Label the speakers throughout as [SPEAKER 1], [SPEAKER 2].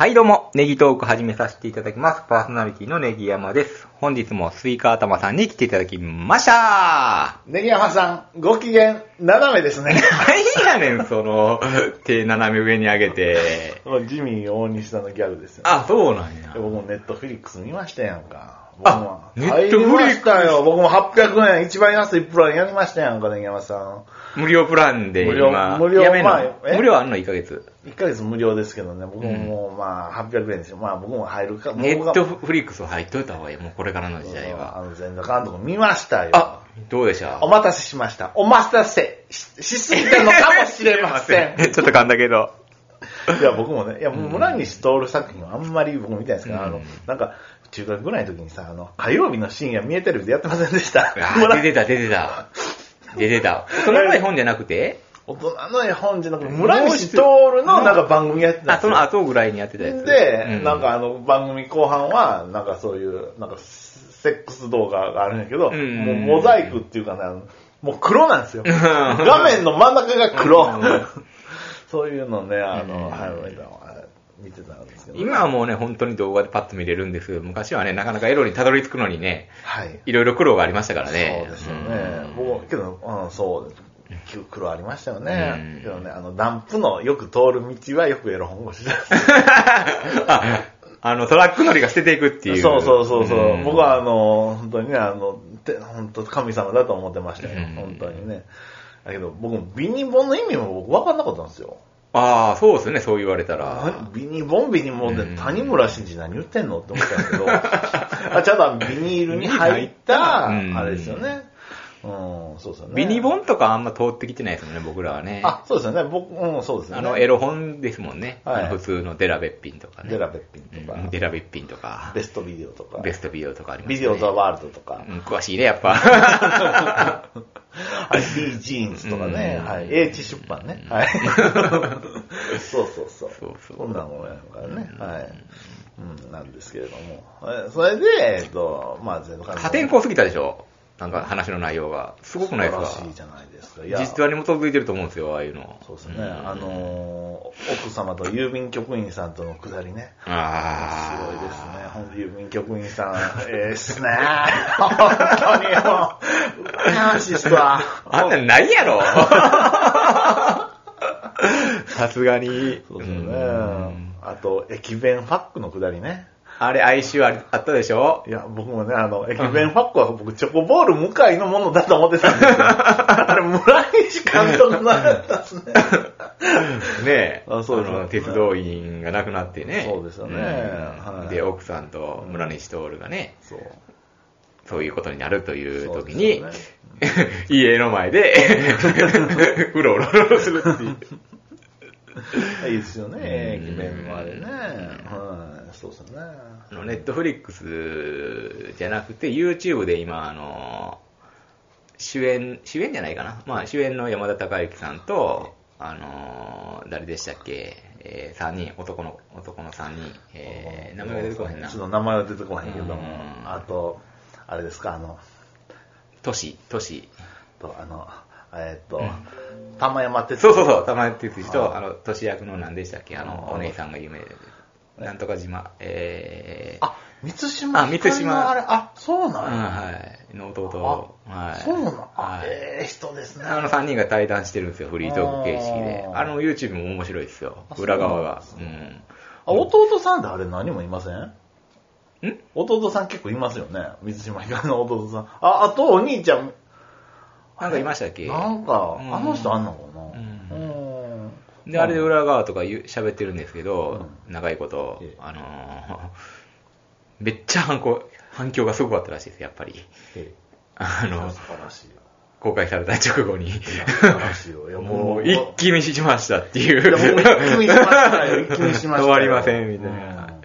[SPEAKER 1] はいどうも、ネギトーク始めさせていただきます。パーソナリティのネギ山です。本日もスイカ頭さんに来ていただきました
[SPEAKER 2] ネギ山さん、ご機嫌斜めですね。
[SPEAKER 1] 何やねん、その、手斜め上に上げて。
[SPEAKER 2] ジミー大西さんのギャグですよ、
[SPEAKER 1] あ、そうなんや。
[SPEAKER 2] 僕もネットフリックス見ましたやんか。
[SPEAKER 1] あネットフリックス？
[SPEAKER 2] よ。僕も800円、一番安いプランやりましたやんか、ネギ山さん。
[SPEAKER 1] 無料プランで
[SPEAKER 2] 無料
[SPEAKER 1] 今、
[SPEAKER 2] 無料
[SPEAKER 1] やめ
[SPEAKER 2] まあえ？
[SPEAKER 1] 無料あんの ?1 ヶ月
[SPEAKER 2] ？1ヶ月無料ですけどね、僕ももう、まあ、800円ですよ。まあ、僕も入るか、
[SPEAKER 1] ネットフリックス入っといた方がいい。もうこれからの時代
[SPEAKER 2] あ
[SPEAKER 1] は。
[SPEAKER 2] の、全裸監督見ましたよ。
[SPEAKER 1] あ、どうでした
[SPEAKER 2] お待たせしました。お待たせししすぎたのかもしれません。
[SPEAKER 1] ちょっと噛んだけど。
[SPEAKER 2] いや、僕もね、いや、もう村西徹作品はあんまり僕見たいんですけど、あの
[SPEAKER 1] うん、
[SPEAKER 2] なんか、中学ぐらいの時にさ、あの、火曜日の深夜見えテレビでやってませんでした。
[SPEAKER 1] 出てた、出てた。出てた。その前本じゃなくて？
[SPEAKER 2] 大人の絵本じゃなくて、村西徹のなんか番組やってた
[SPEAKER 1] あ、そ
[SPEAKER 2] んですよ。
[SPEAKER 1] の後ぐらいにやってたやつ。
[SPEAKER 2] で、
[SPEAKER 1] うん
[SPEAKER 2] なんかあの番組後半は、なんかそういう、なんかセックス動画があるんやけど、
[SPEAKER 1] うん
[SPEAKER 2] もうモザイクっていうかね、あのもう黒なんですよ。
[SPEAKER 1] ん
[SPEAKER 2] 画面の真ん中が黒
[SPEAKER 1] うん。
[SPEAKER 2] そういうのね、あ
[SPEAKER 1] うん
[SPEAKER 2] の、はい、見てたんですけど、
[SPEAKER 1] 今はもうね、本当に動画でパッと見れるんですけど、昔はね、なかなかエロにたどり着くのにね、
[SPEAKER 2] はい。
[SPEAKER 1] いろいろ苦労がありましたからね。
[SPEAKER 2] そうですよね。僕、けど、うん、そう、苦労ありましたよね。
[SPEAKER 1] うん
[SPEAKER 2] けどね、あの、ダンプのよく通る道はよくエロ本腰だ。
[SPEAKER 1] あ あの、トラック乗りが捨てていくっていう。
[SPEAKER 2] そうそうそうそう、
[SPEAKER 1] ん
[SPEAKER 2] 僕はあの、本当にね、あの、て本当神様だと思ってましたよ。
[SPEAKER 1] うん
[SPEAKER 2] 本当にね。だけど、僕もビニボンの意味も僕分かんなかったんですよ。
[SPEAKER 1] ああ、そうですね、そう言われたら。
[SPEAKER 2] 何？ビニボンビニボン
[SPEAKER 1] うん
[SPEAKER 2] って谷村新司何言ってんの？って思ったんですけど、あちゃんとビニールに入った、
[SPEAKER 1] うん
[SPEAKER 2] あれですよね。うん、そうですよね。
[SPEAKER 1] ビニボンとかあんま通ってきてないですもんね、僕らはね。
[SPEAKER 2] あ、そうですよね。僕、うん、そうですよね。
[SPEAKER 1] あの、エロ本ですもんね。
[SPEAKER 2] はい
[SPEAKER 1] あの普通のデラベッピンとかね。
[SPEAKER 2] デラベッピンとか、
[SPEAKER 1] うんデラベッピンとか。
[SPEAKER 2] ベストビデオとか、
[SPEAKER 1] ベストビデオとかありますね。
[SPEAKER 2] ビデオザワールドとか、
[SPEAKER 1] うん、詳しいね、やっぱ。
[SPEAKER 2] はい、B ジーンズとかね、
[SPEAKER 1] うん
[SPEAKER 2] はい、H 出版ね、はい。そうそうそう。
[SPEAKER 1] そうそう
[SPEAKER 2] こんなもんやからね、はい。うん、なんですけれども。えそれで、えっと、まあ、全部
[SPEAKER 1] 破天荒すぎたでしょなんか話の内容が。すごくないですか？
[SPEAKER 2] 素晴らしいじゃないですか。いや
[SPEAKER 1] 実話に基づいてると思うんですよ、ああいうの。
[SPEAKER 2] そうですね、
[SPEAKER 1] ん
[SPEAKER 2] あのー、奥様と郵便局員さんとのくだりね。
[SPEAKER 1] ああ。
[SPEAKER 2] すごいですね。ほんと郵便局員さん、ええっすね。本当にもう、羨ましいっすわ。
[SPEAKER 1] あんなんないやろ さすがに。
[SPEAKER 2] そうですよね
[SPEAKER 1] うん。
[SPEAKER 2] あと、駅弁ファックのくだりね。
[SPEAKER 1] あれ、哀愁ありあったでしょ？
[SPEAKER 2] いや、僕もね、あの、駅弁ファックは僕、チョコボール向かいのものだと思ってたんですよ。あれ、村西監督のあれだったんですね。
[SPEAKER 1] ねえ。
[SPEAKER 2] あそうです
[SPEAKER 1] の鉄道員が亡くなってね。
[SPEAKER 2] そうですよね
[SPEAKER 1] ん
[SPEAKER 2] はい
[SPEAKER 1] で、奥さんと村西徹がね、
[SPEAKER 2] そう。
[SPEAKER 1] そういうことになるという時
[SPEAKER 2] そう
[SPEAKER 1] に、
[SPEAKER 2] です
[SPEAKER 1] 家の前で、う ろうろうろするっていう。
[SPEAKER 2] いいですよね、
[SPEAKER 1] うん
[SPEAKER 2] 駅弁のあれね。はい、そうですよね。
[SPEAKER 1] あのネットフリックスじゃなくて、YouTube で今、あの、主演、主演じゃないかな。まあ、主演の山田孝之さんと、あの、誰でしたっけ、えー、3人、男の、男の3人、えー、名前が出てこへんな。
[SPEAKER 2] ちょ。っと名前は出てこへんけどあと、あれですか、あの、
[SPEAKER 1] 都市、都市。
[SPEAKER 2] と、あの、えっと、玉山哲
[SPEAKER 1] そうそうそう、玉井哲司と、
[SPEAKER 2] あ
[SPEAKER 1] あの、都市役の何でしたっけ、あの、
[SPEAKER 2] あ
[SPEAKER 1] お姉さんが有名で。なんとか島、えー、
[SPEAKER 2] あ、満島
[SPEAKER 1] あ満島
[SPEAKER 2] あれ、あ、そう
[SPEAKER 1] うん、
[SPEAKER 2] なんや。
[SPEAKER 1] はい、の弟、はい。
[SPEAKER 2] そうなんあ
[SPEAKER 1] は、い
[SPEAKER 2] ええ人ですね。
[SPEAKER 1] あの3人が対談してるんですよ、フリートーク形式で。
[SPEAKER 2] あ
[SPEAKER 1] の YouTube も面白いですよ裏側が。
[SPEAKER 2] そうん
[SPEAKER 1] ん。
[SPEAKER 2] あ弟さんってあれ何もいません？
[SPEAKER 1] ん？
[SPEAKER 2] 弟さん結構いますよね。水島ひかりの弟さん。あ、あとお兄ちゃん。
[SPEAKER 1] なんかいましたっけ？
[SPEAKER 2] なんか、
[SPEAKER 1] うん
[SPEAKER 2] あの人あんのかな？
[SPEAKER 1] う
[SPEAKER 2] うん。
[SPEAKER 1] で、あれで裏側とか言う喋ってるんですけど、長いこと
[SPEAKER 2] ええ、
[SPEAKER 1] あのー、めっちゃ反響、反響がすごかったらしいです、やっぱり。
[SPEAKER 2] え
[SPEAKER 1] あの。公開された直後に。もう、一気見しましたっていう。
[SPEAKER 2] いやもう一気見しましたよ。一気見しましたよ。
[SPEAKER 1] 終わりませんみたいな
[SPEAKER 2] うん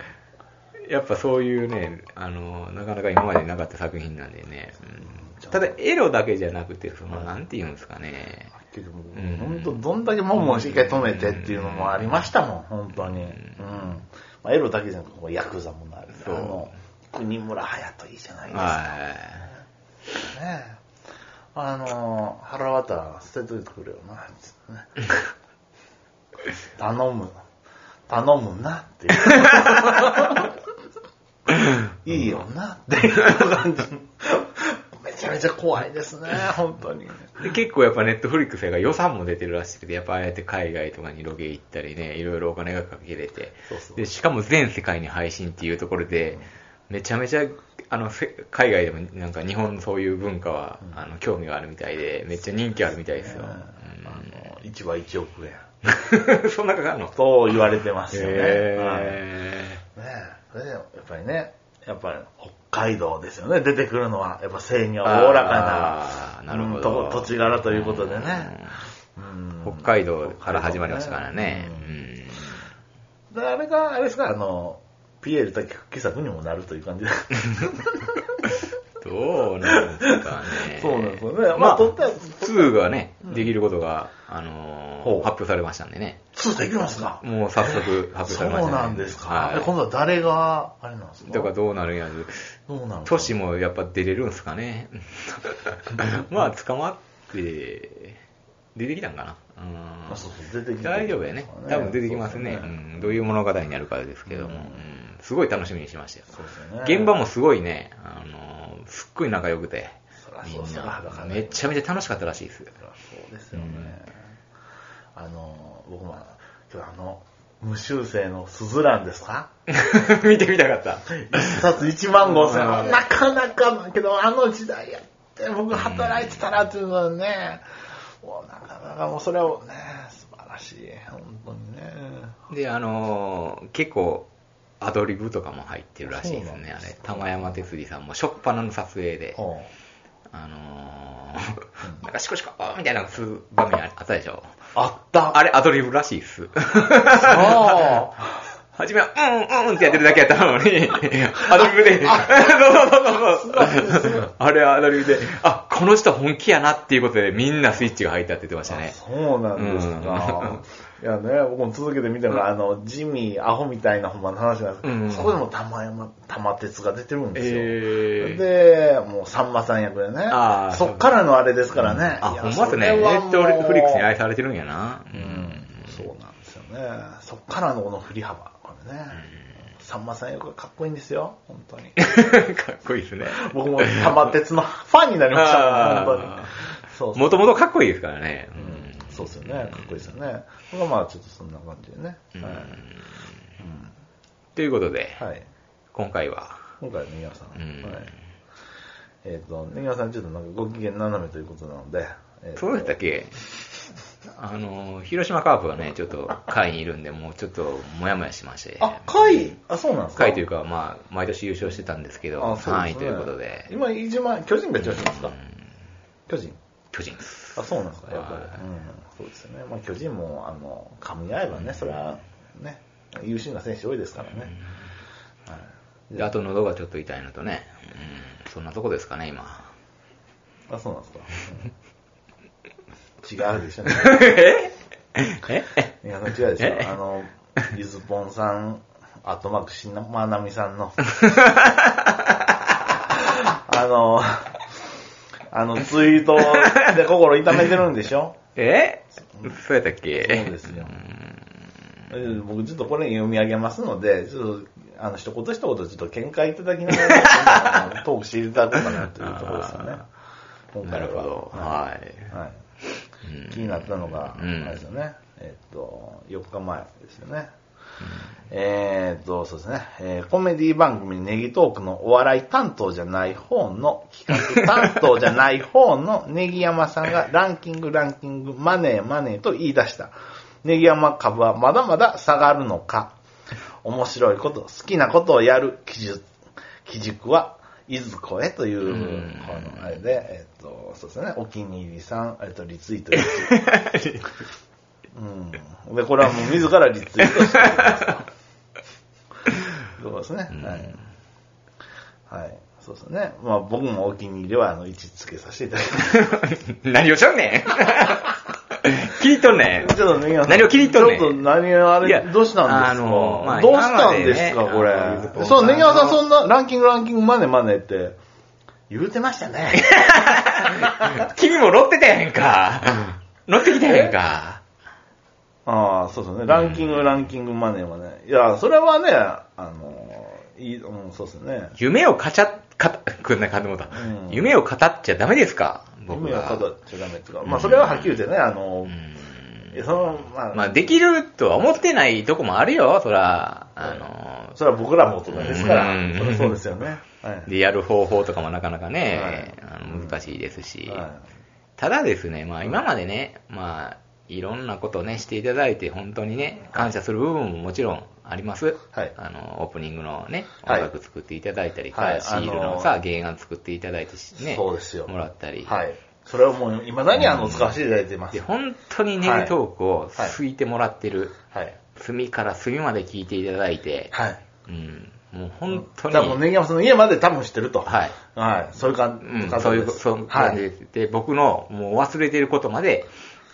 [SPEAKER 1] やっぱそういうね、あの、なかなか今までになかった作品なんでね。うんただ、エロだけじゃなくて、その、なんて言うんですかね。
[SPEAKER 2] けども
[SPEAKER 1] うん
[SPEAKER 2] 本当どんだけもんもんし一回止めてっていうのもありましたもん、本当に。うん。まあ、エロだけじゃなくて、ヤクザもなる。あの、国村隼人いいじゃないですか。
[SPEAKER 1] は
[SPEAKER 2] ねあの、腹渡捨てといてくれよな、つってね。頼む。頼むなっていう。いいよなっていう感じ。めちゃ怖いですね、本当に。
[SPEAKER 1] で結構やっぱネットフリックスが予算も出てるらしくて、やっぱああやって海外とかにロケ行ったりね、いろいろお金がかけれて、
[SPEAKER 2] そうそう。
[SPEAKER 1] でしかも全世界に配信っていうところで、めちゃめちゃあのせ海外でもなんか日本のそういう文化は、あの興味があるみたいで、めっちゃ人気あるみたいですよ。
[SPEAKER 2] あの1話1億円。
[SPEAKER 1] う んそんなかかるの？
[SPEAKER 2] と言われてますよね。はい。
[SPEAKER 1] へ
[SPEAKER 2] ねえ、それでやっぱりね、やっぱり北海道ですよね、出てくるのは、やっぱ性にはおおらか
[SPEAKER 1] あーなるほど
[SPEAKER 2] うんと土地柄ということでね。
[SPEAKER 1] ー北海道から始まりましたからね。
[SPEAKER 2] うんであれが、あれですか、あの、ピエール滝復帰作にもなるという感じで。
[SPEAKER 1] うんどうなんですかね。
[SPEAKER 2] そうなんですよね。ま
[SPEAKER 1] まあ、
[SPEAKER 2] あ、撮ったやつ、
[SPEAKER 1] 2がね、できることが、あの発表されましたんでね。
[SPEAKER 2] 2できますか？
[SPEAKER 1] もう早速発表さ
[SPEAKER 2] そう
[SPEAKER 1] れましたね。
[SPEAKER 2] なんですか？
[SPEAKER 1] はい
[SPEAKER 2] え今度は誰が、あれなんですか？
[SPEAKER 1] だからどうなるんやず。
[SPEAKER 2] どうなんですか？
[SPEAKER 1] 都市もやっぱ出れるんすかね。まあ、捕まって、出てきたんかな。うん
[SPEAKER 2] あそうそう出てきて
[SPEAKER 1] 大丈夫やね。多分出てきますね。
[SPEAKER 2] ね
[SPEAKER 1] うん、どういう物語になるかですけども、
[SPEAKER 2] うん
[SPEAKER 1] うんすごい楽しみにしましたよ。
[SPEAKER 2] そうですよね。
[SPEAKER 1] 現場もすごいね、あのーすっごい仲良くて、みんなめちゃめちゃ楽しかったらしいです。
[SPEAKER 2] そうですよね。あの、僕も、今日あの、無修正のスズランですか？
[SPEAKER 1] 見てみたかった。
[SPEAKER 2] 一冊1万5千。なかなかだけど、あの時代やって、僕働いてたらっていうのはね、もうなかなかもうそれをね、素晴らしい。本当にね。
[SPEAKER 1] で、あのー結構、アドリブとかも入ってるらしいですね、あれ玉山哲司さんも、初っ端の撮影で、
[SPEAKER 2] ほ
[SPEAKER 1] あのーなんかシコシコみたいなのする場面あったでしょ。
[SPEAKER 2] うあった。
[SPEAKER 1] あれ、アドリブらしいっす。
[SPEAKER 2] あ
[SPEAKER 1] はじめは、うんうんってやってるだけやったのに、アドリブで、そうそうそうそう。あれ、アドリブで、あ、この人本気やなっていうことでみんなスイッチが入ったって言ってましたね。
[SPEAKER 2] そうなんですか。いやね、僕も続けて見たのが、あの、ジミー、アホみたいなほんまの話なんですけど、
[SPEAKER 1] うん
[SPEAKER 2] そこでも玉山、玉鉄が出てるんですよ。
[SPEAKER 1] えー
[SPEAKER 2] で、もう、さんまさん役でねそっからのあれですからね。
[SPEAKER 1] あ、ほんまっすね。ネットフリックスに愛されてるんやな。
[SPEAKER 2] うん、そうなんですよね。そっからのこの振り幅、ね。さんまさん役がかっこいいんですよ、本当に。
[SPEAKER 1] かっこいいですね。
[SPEAKER 2] 僕も玉鉄の ファンになりました本当に。そうそう
[SPEAKER 1] もともとかっこいいですからね。
[SPEAKER 2] うんそうですよね。かっこいいですよね。まあちょっとそんな感じでね。
[SPEAKER 1] うん
[SPEAKER 2] はい。
[SPEAKER 1] ということで、
[SPEAKER 2] はい。
[SPEAKER 1] 今回は、
[SPEAKER 2] 今回はネギワさん。
[SPEAKER 1] うん
[SPEAKER 2] はい。えっ、と、ネギワさんちょっとなんかご機嫌斜めということなので。えーと
[SPEAKER 1] そうだったっけ？あの、広島カープがね、ちょっと会にいるんで、もうちょっともやもやしまして。
[SPEAKER 2] あ、会あ、そうなんですか？
[SPEAKER 1] 会というか、まあ、毎年優勝してたんですけど、
[SPEAKER 2] あそう
[SPEAKER 1] 3
[SPEAKER 2] ですね
[SPEAKER 1] 位ということで、
[SPEAKER 2] 今、一番、巨人が一番しますか？
[SPEAKER 1] うん
[SPEAKER 2] 巨人？
[SPEAKER 1] 巨人です。
[SPEAKER 2] あ、そうなんですか、やっぱり。
[SPEAKER 1] はい
[SPEAKER 2] うん、そうですよね。まあ、巨人も、あの、噛み合えばね、それは、ね、優秀な選手多いですからね。はい。
[SPEAKER 1] であと喉がちょっと痛いのとね、うん、そんなとこですかね、今。
[SPEAKER 2] あ、そうなんですか？うん違うでしょね。
[SPEAKER 1] え？え？
[SPEAKER 2] いや、違うでしょ
[SPEAKER 1] え？
[SPEAKER 2] あの、ゆずぽんさん、あとマークしな、まなみさんの、あの、あの、ツイートで心痛めてるんでしょ？
[SPEAKER 1] え？そうやったっけ？
[SPEAKER 2] そうですよえー僕ちょっとこれ読み上げますので、ちょっと、あの、一言一言ちょっと見解いただきながら、トークしていただこうかなというところですよね。今回は
[SPEAKER 1] なるほど。
[SPEAKER 2] は
[SPEAKER 1] はい。
[SPEAKER 2] はい。
[SPEAKER 1] うん
[SPEAKER 2] 気になったのが、あ
[SPEAKER 1] うん
[SPEAKER 2] れですよね。えっと、4日前ですよね。えーっと、そうですね、えーコメディ番組ネギトークのお笑い担当じゃない方の、企画担当じゃない方のネギ山さんが ランキングランキングマネーマネーと言い出した。ネギ山株はまだまだ下がるのか。面白いこと、好きなことをやる基準、基軸は、いずこへという、
[SPEAKER 1] うん
[SPEAKER 2] このあれで、えっと、そうですね、お気に入りさん、えっと、リツイート1。うん。で、これはもう自らリツイートして。そうですね、はい。はい。そうですね。まあ僕もお気に入りは、あの、位置つけさせていただきます。
[SPEAKER 1] 何をしょんねん気に入っとんねん
[SPEAKER 2] ちょっとね、
[SPEAKER 1] 何を気に入っとんねん
[SPEAKER 2] ちょっと何あ
[SPEAKER 1] いや
[SPEAKER 2] れ、どうしたんですか、
[SPEAKER 1] あのまあ
[SPEAKER 2] どうしたんですか、これ？
[SPEAKER 1] ん
[SPEAKER 2] そう、ネギワさんそんなランキングランキングマネマネって言うてましたね。
[SPEAKER 1] 君も乗ってたやんか。乗ってきたやんか。
[SPEAKER 2] ああ、そうですね。ランキング、ランキングマネーはね。いや、それはね、あの、いい、うん、そうですね。
[SPEAKER 1] 夢を語っ、か くんな、かんでもた、
[SPEAKER 2] うん
[SPEAKER 1] 夢を語っちゃダメですか？僕
[SPEAKER 2] 夢を
[SPEAKER 1] が。
[SPEAKER 2] 語っちゃダメっていうか、まあそれははっきり言ってね、あの
[SPEAKER 1] う、ん
[SPEAKER 2] その、まあ、
[SPEAKER 1] まあ、できるとは思ってないとこもあるよ、そら。あの、
[SPEAKER 2] それは僕らも大人ですから
[SPEAKER 1] うん、
[SPEAKER 2] そそうですよね。はい。
[SPEAKER 1] で、やる方法とかもなかなかね、あの難しいですし。
[SPEAKER 2] は
[SPEAKER 1] ただですね、まあ今までね、まあ、いろんなことをね、していただいて、本当にね、感謝する部分ももちろんあります。
[SPEAKER 2] はい
[SPEAKER 1] あの、オープニングのね、
[SPEAKER 2] はい
[SPEAKER 1] 音楽作っていただいたり、
[SPEAKER 2] はい
[SPEAKER 1] シール
[SPEAKER 2] あの
[SPEAKER 1] のさ、原案作っていただいてね、
[SPEAKER 2] そうですよ
[SPEAKER 1] もらったり。
[SPEAKER 2] い。はい。それはもう、未だにあの、使わせていただいてます
[SPEAKER 1] で、。本当にネギトークを好いてもらってる、
[SPEAKER 2] はい。
[SPEAKER 1] 隅から隅まで聞いていただいて、
[SPEAKER 2] はい。
[SPEAKER 1] うん、もう本当に、
[SPEAKER 2] もう、ネギ山さんの家まで多分知ってると。
[SPEAKER 1] はい。
[SPEAKER 2] はい。そういう感
[SPEAKER 1] うん、
[SPEAKER 2] じ
[SPEAKER 1] そういう、そういう感じ
[SPEAKER 2] はい。
[SPEAKER 1] で、僕のもう忘れてることまで、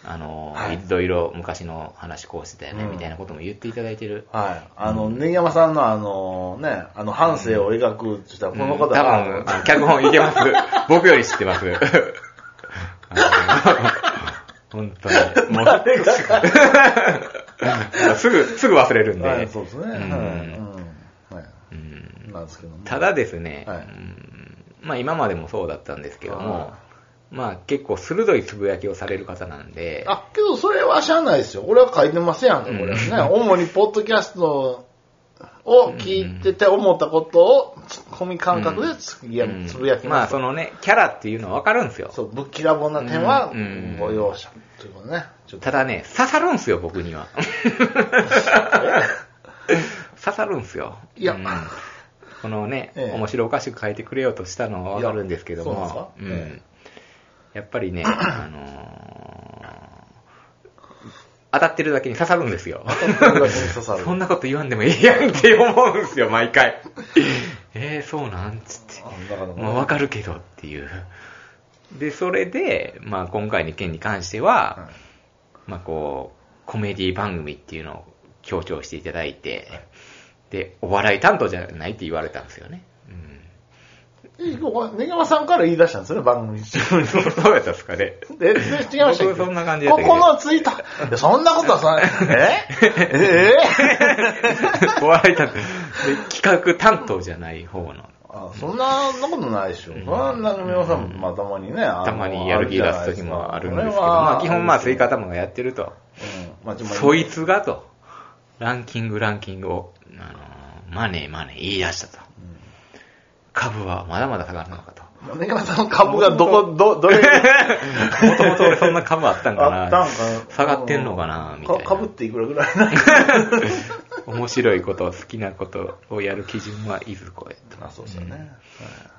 [SPEAKER 1] あの、
[SPEAKER 2] はい
[SPEAKER 1] いろいろ昔の話こうしてたよね、
[SPEAKER 2] うん
[SPEAKER 1] みたいなことも言っていただいてる。
[SPEAKER 2] はい。あの、ネギ山さんのあの、ね、あの、半生を描くって言ったら、この方
[SPEAKER 1] うん多
[SPEAKER 2] が、
[SPEAKER 1] 分、脚本いけます。僕より知ってます。本当に。もう、すぐ、すぐ忘れるんで。
[SPEAKER 2] はい、そうですね。はい。
[SPEAKER 1] うん
[SPEAKER 2] うん。はい。
[SPEAKER 1] うん
[SPEAKER 2] なんですけども。
[SPEAKER 1] ただですね、
[SPEAKER 2] はい
[SPEAKER 1] うんまあ今までもそうだったんですけども
[SPEAKER 2] は、
[SPEAKER 1] まあ結構鋭いつぶやきをされる方なんで、
[SPEAKER 2] あ、けどそれはしゃあないですよ。俺は書いてますやんか、これはね。主にポッドキャストを聞いてて思ったことを、ツッコミ感覚でつぶや
[SPEAKER 1] うん
[SPEAKER 2] つぶやき
[SPEAKER 1] まあ
[SPEAKER 2] ますと。
[SPEAKER 1] そのね、キャラっていうのはわかるんですよ。
[SPEAKER 2] そう、ぶっきらぼうな点は
[SPEAKER 1] うん
[SPEAKER 2] ご容赦ということね。
[SPEAKER 1] ただね、刺さるんすよ、僕には。刺さるんすよ。
[SPEAKER 2] いや
[SPEAKER 1] うんこのね、
[SPEAKER 2] ええ
[SPEAKER 1] 面白おかしく書いてくれようとしたのはわかるんですけど
[SPEAKER 2] いやそうですか？え
[SPEAKER 1] やっぱりね、あのー当たってるだけに刺さるんですよ。そんなこと言わんでもいいやんって思うんですよ、毎回。えー、そうなんつって。わかるけどっていう。で、それで、まあ、今回の件に関しては、まあ、こう、コメディ番組っていうのを強調していただいて、で、お笑い担当じゃないって言われたんですよね。
[SPEAKER 2] 根川さんから言い出したんですよね、番組中に。
[SPEAKER 1] そうやったんですかね。
[SPEAKER 2] え、で違いました
[SPEAKER 1] そんな感じやったけど
[SPEAKER 2] ここのツイート、そんなことはさ、え？ええ
[SPEAKER 1] お笑い担当。で、企画担当じゃない方の。
[SPEAKER 2] あそんなことないでしょ。そんな皆さん、まあたまにね、
[SPEAKER 1] たまにやる気出す時もあるんですけど、まあ基本まあスイカ玉がやってると。
[SPEAKER 2] うん
[SPEAKER 1] そいつがと、ランキングランキングを、あのーマネーマネー言い出したと。株はまだまだ下がるのかと。
[SPEAKER 2] 根川さんの株がどこ、ど、どれ、
[SPEAKER 1] もともとそんな株あったんかな。
[SPEAKER 2] あったんか
[SPEAKER 1] 下がってんのかなみたいな。
[SPEAKER 2] 株っていくらぐらいな
[SPEAKER 1] 面白いこと、好きなことをやる基準はいずこへと。
[SPEAKER 2] あ、そうですよね。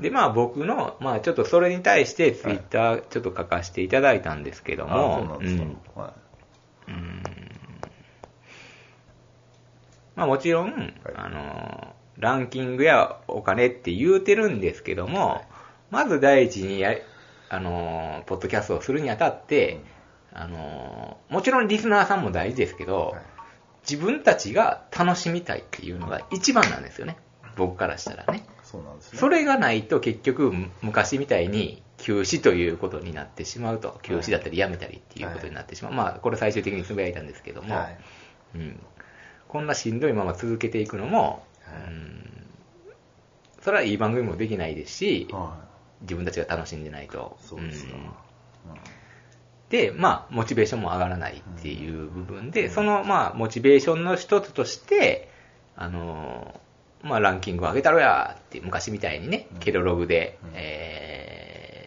[SPEAKER 1] で、まあ僕の、まあちょっとそれに対してツイッターちょっと書かせていただいたんですけど
[SPEAKER 2] あ、そう
[SPEAKER 1] も
[SPEAKER 2] な、んですか。
[SPEAKER 1] うん。
[SPEAKER 2] は
[SPEAKER 1] うん。まあもちろん、
[SPEAKER 2] はい。
[SPEAKER 1] あの、ランキングやお金って言うてるんですけども、まず第一にや、あの、ポッドキャストをするにあたって、あの、もちろんリスナーさんも大事ですけど、
[SPEAKER 2] はい
[SPEAKER 1] 自分たちが楽しみたいっていうのが一番なんですよね。僕からしたらね。
[SPEAKER 2] い。そうなんですね。
[SPEAKER 1] それがないと結局昔みたいに休止ということになってしまうと、休止だったりやめたりっていうことになってしまう。まあこれ最終的につぶやいたんですけども、
[SPEAKER 2] はい。
[SPEAKER 1] うん、こんなしんどいまま続けていくのも、それはいい番組もできないですし、
[SPEAKER 2] は
[SPEAKER 1] 自分たちが楽しんでないと。
[SPEAKER 2] い。そうですか
[SPEAKER 1] ん。で、まあ、モチベーションも上がらないっていう部分で、その、まあ、モチベーションの一つとして、あの、まあ、ランキングを上げたろやって、昔みたいにね、
[SPEAKER 2] うん
[SPEAKER 1] ケロログで、
[SPEAKER 2] うん
[SPEAKER 1] えー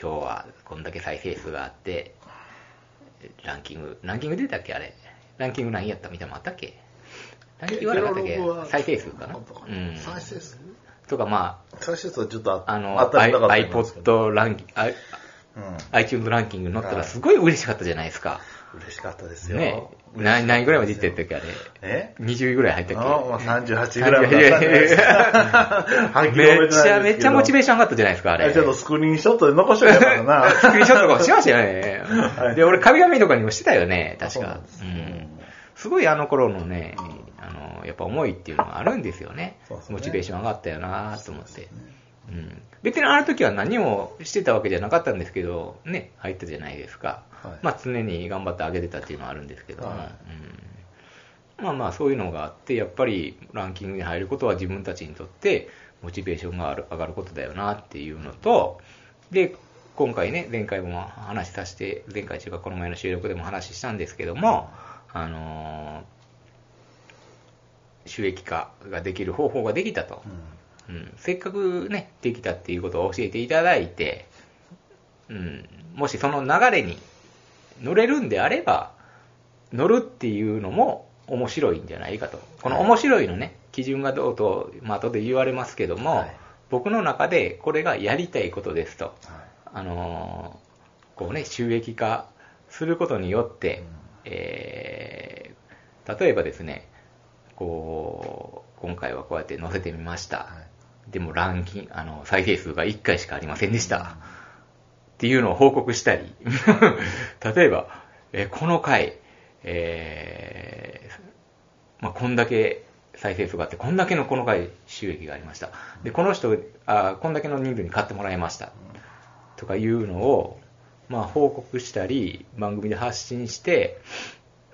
[SPEAKER 1] 今日はこんだけ再生数があって、ランキング、ランキング出たっけあれ。ランキング何やったみたいなのあったっけ？ランキングはなかったっけ？再生数かな？うん。
[SPEAKER 2] 再生数？
[SPEAKER 1] とか、ま
[SPEAKER 2] 再生数はちょっとあ
[SPEAKER 1] あ、あの、iPod ランキング、I-
[SPEAKER 2] うん。
[SPEAKER 1] iTunes ランキングに載った
[SPEAKER 2] はい
[SPEAKER 1] らすごい嬉しかったじゃないですか。
[SPEAKER 2] 嬉しかったですよ。
[SPEAKER 1] ね何何位ぐらいまでってったっけあれ？
[SPEAKER 2] え
[SPEAKER 1] ？20位ぐらい入ったっけ？
[SPEAKER 2] あもう38ぐらいまでっ
[SPEAKER 1] ちゃめっちゃモチベーション上がったじゃないですか、あれ。
[SPEAKER 2] ちょっとスクリーンショットで残しとけばよかったな。
[SPEAKER 1] スクリーンショットとかもしましたよね。
[SPEAKER 2] はい
[SPEAKER 1] で、俺、壁紙とかにもしてたよね、確か。
[SPEAKER 2] す
[SPEAKER 1] ごいあの頃のね、あの、やっぱ思いっていうのがあるんですよね。モチベーション上がったよなと思って。うん。別にあの時は何もしてたわけじゃなかったんですけど、ね、入ったじゃないですか。
[SPEAKER 2] はい。
[SPEAKER 1] まあ常に頑張ってあげてたっていうのはあるんですけども、
[SPEAKER 2] はい。
[SPEAKER 1] うん。まあまあそういうのがあって、やっぱりランキングに入ることは自分たちにとってモチベーションがある上がることだよなっていうのと、で、今回ね、前回も話させて、前回というかこの前の収録でも話したんですけども、あのー収益化ができる方法ができたと。うん、せっかくね、できたっていうことを教えていただいて、うん、もしその流れに乗れるんであれば、乗るっていうのも面白いんじゃないかと。この面白いのね、基準がどうと、まあ後で言われますけども、
[SPEAKER 2] はい。
[SPEAKER 1] 僕の中でこれがやりたいことですと。
[SPEAKER 2] はい。
[SPEAKER 1] あのーこうね、収益化することによって、えー例えばですね、こう、今回はこうやって載せてみました。でもランキング、あの、再生数が1回しかありませんでした。っていうのを報告したり、例えば、えこの回、えーまあ、こんだけ再生数があって、こんだけのこの回収益がありました。で、この人、あこんだけの人数に買ってもらいました。とかいうのを、まあ、報告したり、番組で発信して、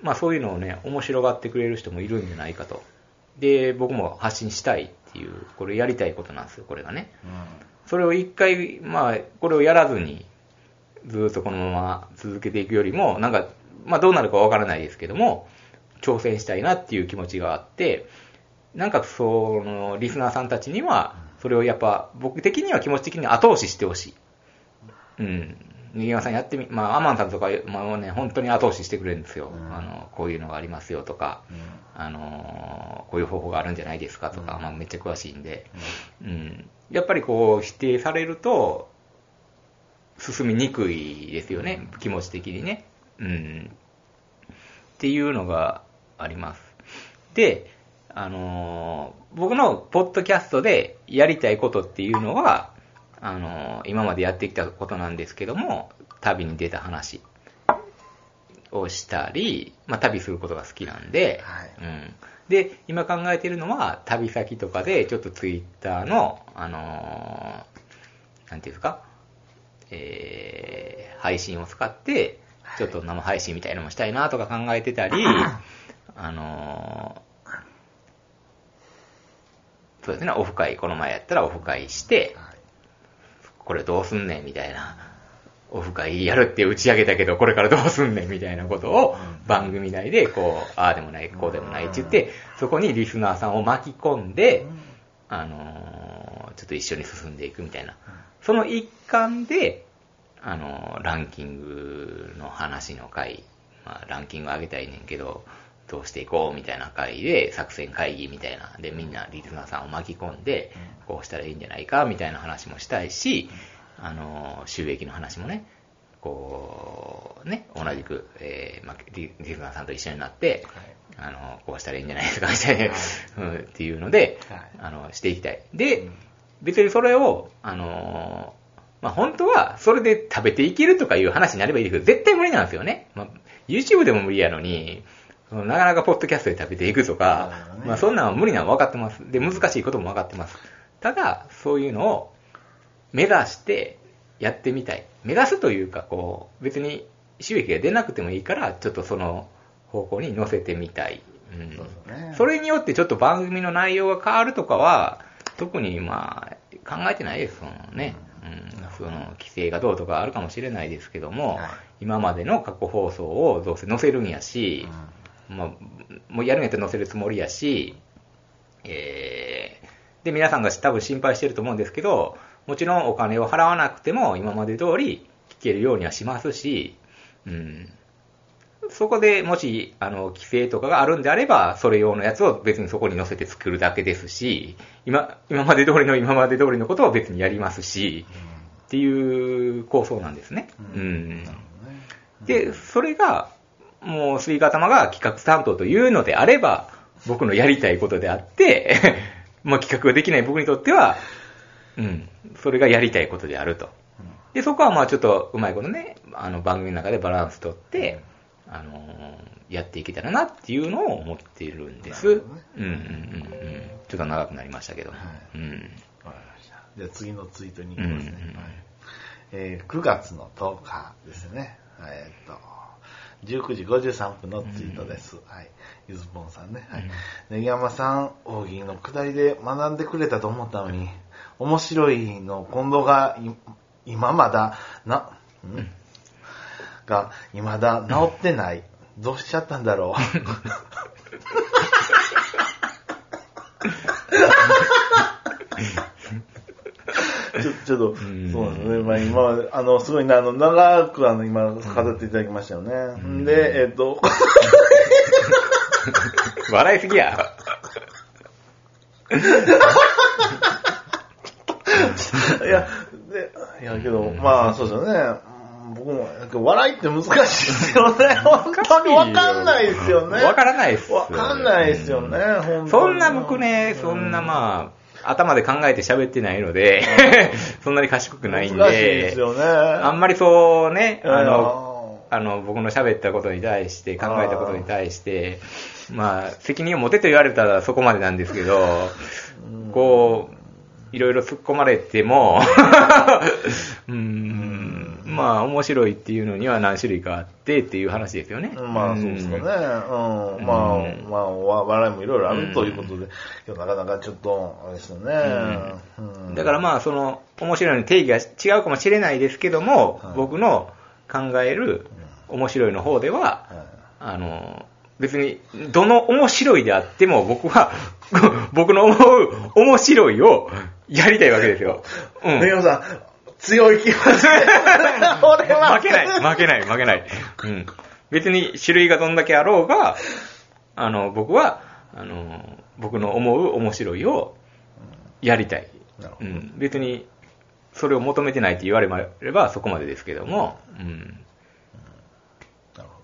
[SPEAKER 1] まあ、そういうのをね、面白がってくれる人もいるんじゃないかと。で、僕も発信したいっていう、これやりたいことなんですよ、これがね。それを一回、まあ、これをやらずに、ずっとこのまま続けていくよりも、なんか、まあどうなるかわからないですけども、挑戦したいなっていう気持ちがあって、なんかその、リスナーさんたちには、それをやっぱ、僕的には気持ち的に後押ししてほしい。うん。新山さんやってみ、まあ、アマンさんとか、まあね、本当に後押ししてくれるんですよ。
[SPEAKER 2] うん
[SPEAKER 1] あの、こういうのがありますよとか、あのーこういう方法があるんじゃないですかとか、
[SPEAKER 2] うん
[SPEAKER 1] まあめっちゃ詳しいんで、うん、やっぱりこう否定されると進みにくいですよね、気持ち的にね。うん。っていうのがあります。で、あのー僕のポッドキャストでやりたいことっていうのは、あのー今までやってきたことなんですけども、旅に出た話をしたり、まあ旅することが好きなんで、
[SPEAKER 2] はい。
[SPEAKER 1] うん。で、今考えてるのは、旅先とかで、ちょっとツイッターの、あのーなんていうんですか、えー、配信を使って、ちょっと生配信みたいなのもしたいなとか考えてたり、あのーそうですね、オフ会、この前やったらオフ会して、これどうすんねんみたいな、オフ会やるって打ち上げたけど、これからどうすんねんみたいなことを番組内で、こう、ああでもない、こうでもないって言って、そこにリスナーさんを巻き込んで、あのーちょっと一緒に進んでいくみたいな。その一環で、あのーランキングの話の回、まあ、ランキング上げたいねんけど、どうしていこうみたいな回で、作戦会議みたいな、で、みんなリスナーさんを巻き込んで、こうしたらいいんじゃないかみたいな話もしたいし、あのー収益の話もね、こう、ね、同じく、えーまあ、リリスナーさんと一緒になって、あの、こうしたらいいんじゃないですか、みたいな、うんっていうので、
[SPEAKER 2] はい。
[SPEAKER 1] あの、していきたい。で、別にそれを、あのーまあ、本当は、それで食べていけるとかいう話になればいいけど、絶対無理なんですよね。まあ、YouTube でも無理やのに、なかなかポッドキャストで食べていくとか
[SPEAKER 2] ね
[SPEAKER 1] まあ、そんなんは無理なのは分かってます。で、難しいことも分かってます。ただ、そういうのを目指してやってみたい。目指すというか、こう、別に収益が出なくてもいいから、ちょっとその方向に乗せてみたい。うん
[SPEAKER 2] そね
[SPEAKER 1] それによってちょっと番組の内容が変わるとかは、特にまあ、考えてないですもんね。うん、その、規制がどうとかあるかもしれないですけども、
[SPEAKER 2] はい
[SPEAKER 1] 今までの過去放送をどうせ載せるんやし、まあ、もうやるんやったら載せるつもりやし、えー、で、皆さんが多分心配してると思うんですけど、もちろんお金を払わなくても今まで通り聞けるようにはしますし、うん。そこでもし、あの、規制とかがあるんであれば、それ用のやつを別にそこに載せて作るだけですし、今、今まで通りの今まで通りのことを別にやりますし、っていう構想なんですね。
[SPEAKER 2] う
[SPEAKER 1] うんん。
[SPEAKER 2] なるほどね
[SPEAKER 1] で、それが、もう、スイカ頭が企画担当というのであれば、僕のやりたいことであって、まあ企画ができない僕にとっては、うん、それがやりたいことであると。で、そこはまあちょっとうまいことね、あの番組の中でバランスとって、あのーやっていけたらなっていうのを思っているんです。
[SPEAKER 2] ね
[SPEAKER 1] うんうんうんうん。ちょっと長くなりましたけど。
[SPEAKER 2] はい
[SPEAKER 1] うん。
[SPEAKER 2] わかりました。じゃあ次のツイートに行
[SPEAKER 1] うん
[SPEAKER 2] きますね。はいえー9月の10日ですね。えーっと、19時53分のツイートです。はい。ゆずぽんさんね。はい。ネギ山さん、大喜利のくだりで学んでくれたと思ったのに、面白いの近藤がい今まだ、な、ん？が、未だ治ってない。どうしちゃったんだろう。ちょ、っと、そうですね。まあ今、あの、すごいな、あの、長くあの、今、語っていただきましたよね。ん、で、えっと、
[SPEAKER 1] 笑いすぎや。
[SPEAKER 2] いや、で、いや、けど、まあ、そうですよね。うん僕も、笑いって難しいですよね。本当にわかんないですよね。
[SPEAKER 1] わからないっす。
[SPEAKER 2] わかんないですよね、
[SPEAKER 1] そんな僕ね、そんなまあ、頭で考えて喋ってないので、そんなに賢くないん
[SPEAKER 2] で。す
[SPEAKER 1] で、
[SPEAKER 2] よね。
[SPEAKER 1] あんまりそうね、あの、あの、僕の喋ったことに対して、考えたことに対して、まあ、責任を持てと言われたらそこまでなんですけど、こう、いろいろ突っ込まれても、うーん、まあ、面白いっていうのには何種類かあってっていう話ですよね。
[SPEAKER 2] まあ、そうですかね。うん。まあ、まあ、わ笑いもいろいろあるということで、なかなかちょっと、あれですよね。うん
[SPEAKER 1] だからまあ、その、面白いの定義が違うかもしれないですけども、
[SPEAKER 2] はい
[SPEAKER 1] 僕の考える面白いの方では、
[SPEAKER 2] はい
[SPEAKER 1] あの、別に、どの面白いであっても、僕は、僕の思う面白いをやりたいわけですよ。うん。
[SPEAKER 2] さん、強い気持ちで。俺は。
[SPEAKER 1] 負けない、負けない、負けない。うん。別に種類がどんだけあろうが、あの、僕は、あの、僕の思う面白いをやりたい。うん。別に、それを求めてないって言われればそこまでですけども、うん。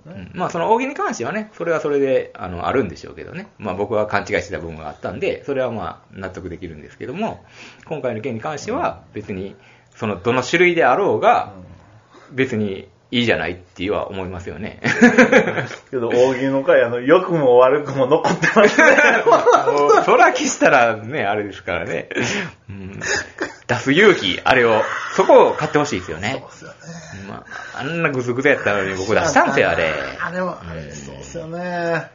[SPEAKER 1] うんまあ、その扇に関してはね、それはそれで、あの、あるんでしょうけどね。まあ、僕は勘違いしてた部分があったんで、それはまあ、納得できるんですけども、今回の件に関しては、別に、その、どの種類であろうが、別にいいじゃないっては思いますよね。
[SPEAKER 2] けど、大喜利の回、あの、良くも悪くも残ってますね。
[SPEAKER 1] そら消したらね、あれですからね。うん、出す勇気、あれを、そこを買ってほしいですよね。
[SPEAKER 2] そうですよね。
[SPEAKER 1] まあ、あんなグズグズやったのに僕出したんですよ、あれ。
[SPEAKER 2] あれは、あれそうですよね。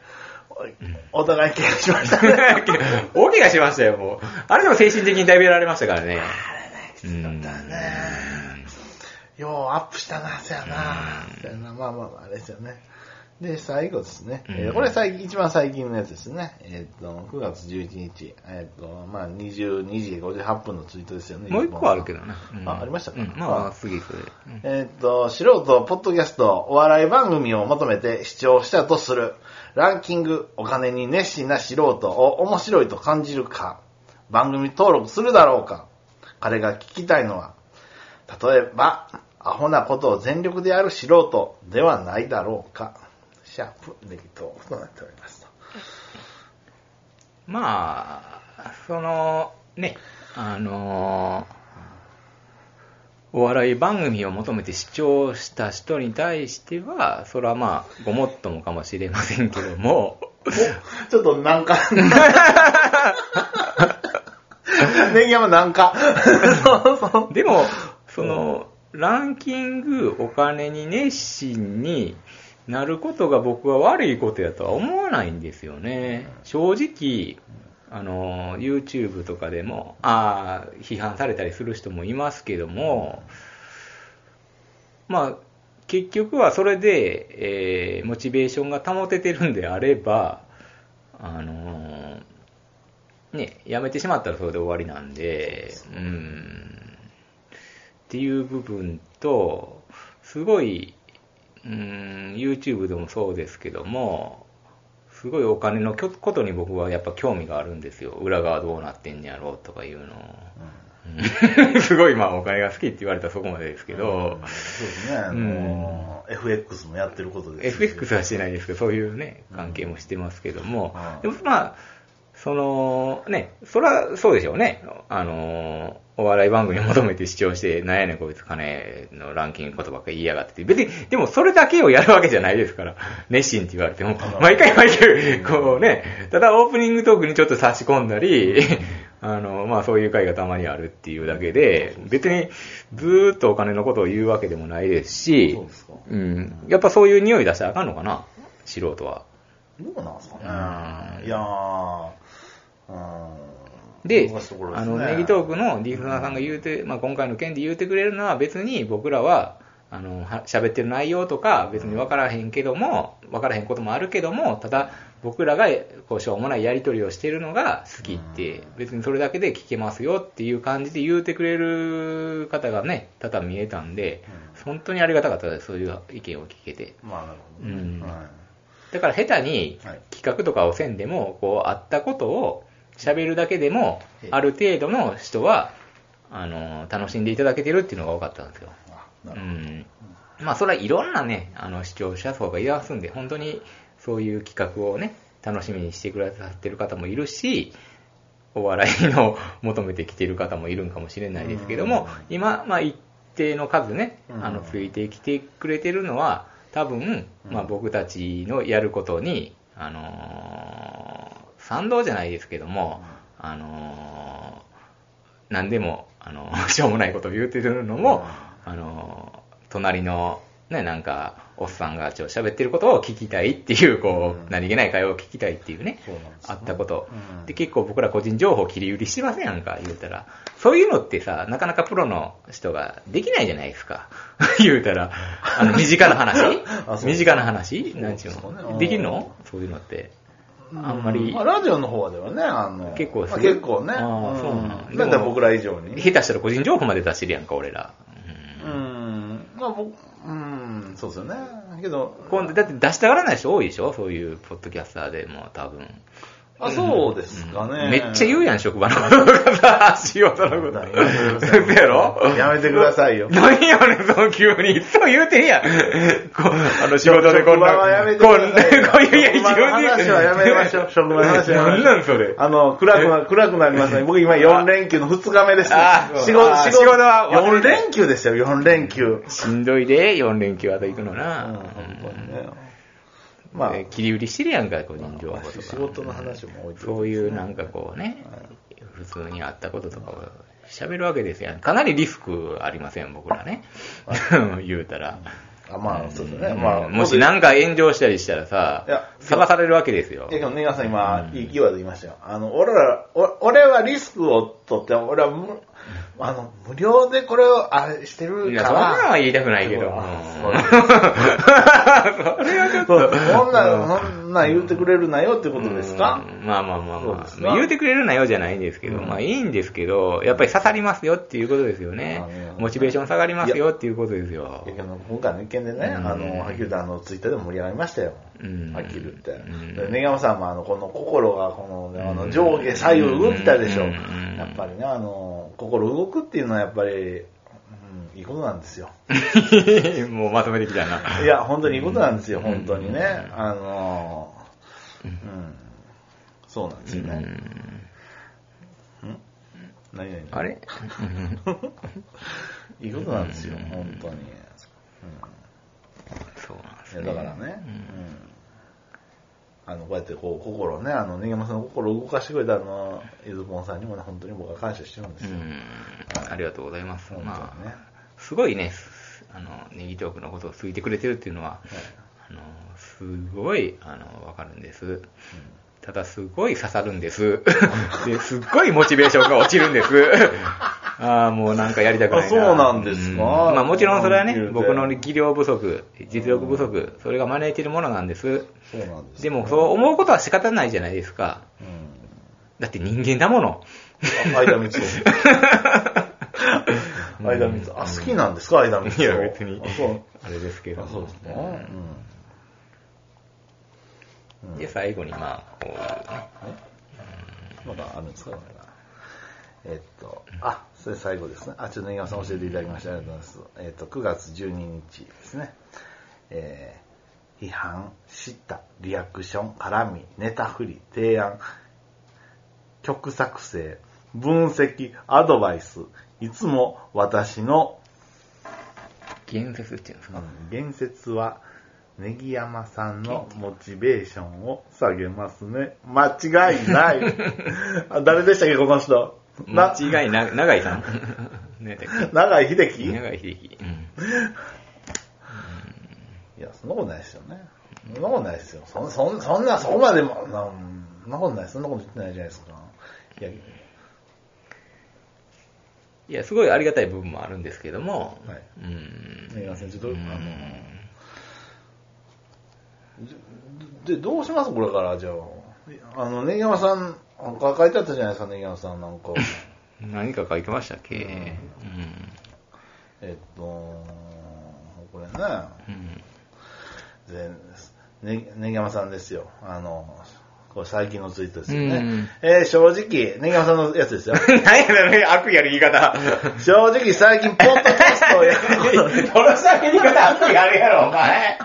[SPEAKER 2] おお互い怪我しましたね。
[SPEAKER 1] 大怪我しましたよ、もう。あれでも精神的にだいぶやられましたからね。うん
[SPEAKER 2] だね。ようアップしたな、そやな。そやな、まあまあまあ、あれですよね。で、最後ですね。えー
[SPEAKER 1] うん
[SPEAKER 2] これ最近、一番最近のやつですね。えっ、と、9月11日。えっ、と、まあ、22時58分のツイートですよね。
[SPEAKER 1] もう一個あるけどな。うん
[SPEAKER 2] あ、ありましたか、
[SPEAKER 1] うんまあ、次それ。うん
[SPEAKER 2] えーっと、素人、ポッドキャスト、お笑い番組を求めて視聴したとする、ランキング、お金に熱心な素人を面白いと感じるか、番組登録するだろうか、彼が聞きたいのは、例えば、アホなことを全力でやる素人ではないだろうか、シャープ、ネギトークとなっておりますと。
[SPEAKER 1] まあ、その、ね、あのーお笑い番組を求めて視聴した人に対しては、それはまあ、ごもっともかもしれませんけども、
[SPEAKER 2] ちょっとなんか、ネギ山なんか、そうそう。
[SPEAKER 1] でも、その、ランキング、お金に熱心になることが僕は悪いことやとは思わないんですよね。正直、あの、YouTube とかでも、ああ、批判されたりする人もいますけども、まあ、結局はそれで、えーモチベーションが保ててるんであれば、あのね、やめてしまったらそれで終わりなんで、うん、っていう部分と、すごい、うん、YouTube でもそうですけども、すごいお金のことに僕はやっぱ興味があるんですよ。裏側どうなってんやろうとかいうの。を。うん。すごいまあお金が好きって言われたらそこまでですけど、
[SPEAKER 2] そうですね、あの、FX もやってることですし。
[SPEAKER 1] FX はしてないですけど、そういうね、関係もしてますけども、
[SPEAKER 2] うん。
[SPEAKER 1] でもまあ、その、ね、それはそうでしょうね。あの、お笑い番組を求めて視聴して、なんやねんこいつ金のランキングことばっかり言いやがってって。別に、でもそれだけをやるわけじゃないですから、熱心って言われても、毎回毎回、こうね、ただオープニングトークにちょっと差し込んだり、あの、まあそういう会がたまにあるっていうだけで、別にずーっとお金のことを言うわけでもないですし
[SPEAKER 2] そうですか、
[SPEAKER 1] うん。やっぱそういう匂い出したらあかんのかな素人は。
[SPEAKER 2] どうなんですかね。
[SPEAKER 1] うん
[SPEAKER 2] いやー、うん。
[SPEAKER 1] で、あの、ネギトークのディーフナーさんが言うて、まあ今回の件で言うてくれるのは別に僕らは、あの、は喋ってる内容とか別に分からへんけども、分からへんこともあるけども、ただ僕らがこうしょうもないやり取りをしてるのが好きって、別にそれだけで聞けますよっていう感じで言うてくれる方がね、多々見えたんで、本当にありがたかったです、そういう意見を聞けて。
[SPEAKER 2] まあ、なるほどね。
[SPEAKER 1] うん。
[SPEAKER 2] はい。
[SPEAKER 1] だから下手に
[SPEAKER 2] はい。
[SPEAKER 1] 企画とかをせんでも、こう、あったことを喋るだけでも
[SPEAKER 2] ええ、
[SPEAKER 1] ある程度の人は、あの、楽しんでいただけてるっていうのが多かったんですよ。
[SPEAKER 2] あ
[SPEAKER 1] うん。まあ、それはいろんなね、あの、視聴者層がいますんで、本当にそういう企画をね、楽しみにしてくださってる方もいるし、お笑いの 求めてきてる方もいるんかもしれないですけども、今、まあ、一定の数ね、あの、
[SPEAKER 2] うん
[SPEAKER 1] ついてきてくれてるのは、多分、まあ、僕たちのやることに、あのー賛同じゃないですけども、あのー何でも、あの、しょうもないことを言うてるのも、あの、隣の、ね、なんか、おっさんがちょっと喋ってることを聞きたいっていう、こ
[SPEAKER 2] う
[SPEAKER 1] 何気ない会話を聞きたいっていうねあ
[SPEAKER 2] ね。
[SPEAKER 1] ったこと。
[SPEAKER 2] うん。
[SPEAKER 1] で、結構僕ら個人情報切り売りしてませんやんか、言うたら。そういうのってさ、なかなかプロの人ができないじゃないですか。言うたら、あの、身近な話？身近な話？なんちゅうの？できるの？そういうのって。あんまり
[SPEAKER 2] まあ、ラジオの方ではね、あの、
[SPEAKER 1] 結構
[SPEAKER 2] まあ結構ね。
[SPEAKER 1] あーそうなん
[SPEAKER 2] んだったら僕ら以上に。
[SPEAKER 1] 下手したら個人情報まで出してるやんか、俺ら。うん
[SPEAKER 2] うん。まあ僕、うん、そうですよね。けど、
[SPEAKER 1] 今度だって出したがらない人多いでしょ？そういうポッドキャスターでも多分。
[SPEAKER 2] あ、そうですかね。
[SPEAKER 1] めっちゃ言うやん、職場の仕事のこと。
[SPEAKER 2] やめてください
[SPEAKER 1] そうやろ
[SPEAKER 2] やめてくださいよ。
[SPEAKER 1] 何やねん、その急に。いつも言うてんやん。こあの仕事でこんな。
[SPEAKER 2] 職場はやめてく
[SPEAKER 1] こんな、
[SPEAKER 2] ださいよ
[SPEAKER 1] こういう、いや、
[SPEAKER 2] 職場の話はやめましょう職場の話はやめましょう
[SPEAKER 1] なんなんそれ。
[SPEAKER 2] あの、暗くな、暗くなりますね。僕今4連休の2日目です。
[SPEAKER 1] あ
[SPEAKER 2] 仕事、
[SPEAKER 1] あ
[SPEAKER 2] 仕
[SPEAKER 1] 仕事は忘れ
[SPEAKER 2] 4
[SPEAKER 1] て
[SPEAKER 2] 連休ですよ、4連休。
[SPEAKER 1] しんどいで、4連休あと行くの
[SPEAKER 2] うん、
[SPEAKER 1] な。
[SPEAKER 2] 本当にね。まあ、
[SPEAKER 1] で切り売りしてるやんか、個人情報とか。
[SPEAKER 2] 仕事の話も置いて
[SPEAKER 1] そういうなんかこうね、普通にあったこととかを喋るわけですよ。かなりリスクありません、僕らね。言うたら。
[SPEAKER 2] あまあ、そうですね。
[SPEAKER 1] うん
[SPEAKER 2] まあ、
[SPEAKER 1] もしなんか炎上したりしたらさ探されるわけですよ
[SPEAKER 2] い。や、けど、ネガさん今、いいワード言いましたよ。あの、俺ら、お俺はリスクを取って、俺は無、あの、無料でこれを、あれしてる
[SPEAKER 1] いや、
[SPEAKER 2] から。
[SPEAKER 1] そんなのは言いたくないけど。
[SPEAKER 2] そ
[SPEAKER 1] れはちょっと。
[SPEAKER 2] そんな、な言うてくれるなよってことですか？
[SPEAKER 1] うん。まあまあまあまあ。まあ言うてくれるなよじゃないんですけど、
[SPEAKER 2] うん。
[SPEAKER 1] まあいいんですけど、やっぱり刺さりますよっていうことですよね。モチベーション下がりますよっていうことですよ。
[SPEAKER 2] いや。今回の一件でね、
[SPEAKER 1] うん。
[SPEAKER 2] あの、はっきり言ってあの、ツイッターでも盛り上がりましたよ。
[SPEAKER 1] うん。
[SPEAKER 2] はっきり言って。
[SPEAKER 1] うん。
[SPEAKER 2] でネガマさんもあの、この心が、この、あの、
[SPEAKER 1] うん
[SPEAKER 2] 上下左右動いたでしょ。
[SPEAKER 1] うん。
[SPEAKER 2] やっぱりね、あの、心動くっていうのはやっぱり、うん、いいことなんですよ。
[SPEAKER 1] もうまとめてきたな。
[SPEAKER 2] いや、本当にいいことなんですよ、
[SPEAKER 1] うん
[SPEAKER 2] 本当にね。あの、うん、そうなんですよね。うん何々
[SPEAKER 1] あれ？
[SPEAKER 2] いいことなんですよ、本当に。
[SPEAKER 1] そうなんですね。
[SPEAKER 2] だからね、うんあの、こうやってこう、心ね、あの、ネガマさんの心を動かしてくれたあの、イズポンさんにもね、本当に僕は感謝してるんですよ。
[SPEAKER 1] うん。ありがとうございます。
[SPEAKER 2] 本
[SPEAKER 1] ま
[SPEAKER 2] 当にね
[SPEAKER 1] あ、すごいね、すあの、ネギトークのことを好いてくれてるっていうのは、あの、すごい、あの、わかるんです。ただ、すごい刺さるんです。で、すっごいモチベーションが落ちるんです。ああ、もうなんかやりたくないな。
[SPEAKER 2] あそうなんですか？
[SPEAKER 1] うんまあもちろんそれはね僕の技量不足、実力不足、それが招いているものなんです。
[SPEAKER 2] そうなんです
[SPEAKER 1] でも、そう思うことは仕方ないじゃないですか。
[SPEAKER 2] うん。
[SPEAKER 1] だって人間だもの。
[SPEAKER 2] あ間光 間光あ、好きなんですか？間光
[SPEAKER 1] いや、別に
[SPEAKER 2] あ、そう。
[SPEAKER 1] あれですけど
[SPEAKER 2] あ、そうですね。うん。
[SPEAKER 1] で、最後に、まあ、こういうね、
[SPEAKER 2] まだあるんですか？えっと、あ、それ最後ですね。あ、ちょっとネギマさん教えていただきましてありがとうございます。えっと、9月12日ですね。えー、批判、知った、リアクション、絡み、ネタ振り、提案、曲作成、分析、アドバイス、いつも私の、
[SPEAKER 1] 言説っていうんですか。
[SPEAKER 2] 言説はネギ山さんのモチベーションを下げますね。間違いない。あ誰でしたっけ、この人？な
[SPEAKER 1] 間違いな、長井さん。ね
[SPEAKER 2] 長井秀樹？
[SPEAKER 1] 長井秀樹。うん。
[SPEAKER 2] いや、そんなことないですよね。そんなことないですよ。そんそんそんな、そこまでも、なそんなことない。そんなこと言ってないじゃないですか。いや、
[SPEAKER 1] いや、すごいありがたい部分もあるんですけども、
[SPEAKER 2] はい
[SPEAKER 1] うん。
[SPEAKER 2] ネギ山さん、ちょっと、あ
[SPEAKER 1] うん
[SPEAKER 2] の、で、どうします？これから、じゃあ。あの、ネギ山さん、書いてあったじゃないですか、ネギ山さんなんか。
[SPEAKER 1] 何か書いてましたっけ？
[SPEAKER 2] うん
[SPEAKER 1] うん。
[SPEAKER 2] えっと、これね、
[SPEAKER 1] うん。
[SPEAKER 2] でね、ネギ山さんですよ。あの、これ最近のツイートですよね。
[SPEAKER 1] うん
[SPEAKER 2] えー正直、ネギ山さんのやつですよ。
[SPEAKER 1] 何やねん、悪意ある言い方。
[SPEAKER 2] 正直最近、ポッドキャストをやることで
[SPEAKER 1] この先言い方悪意あるやろ、お前。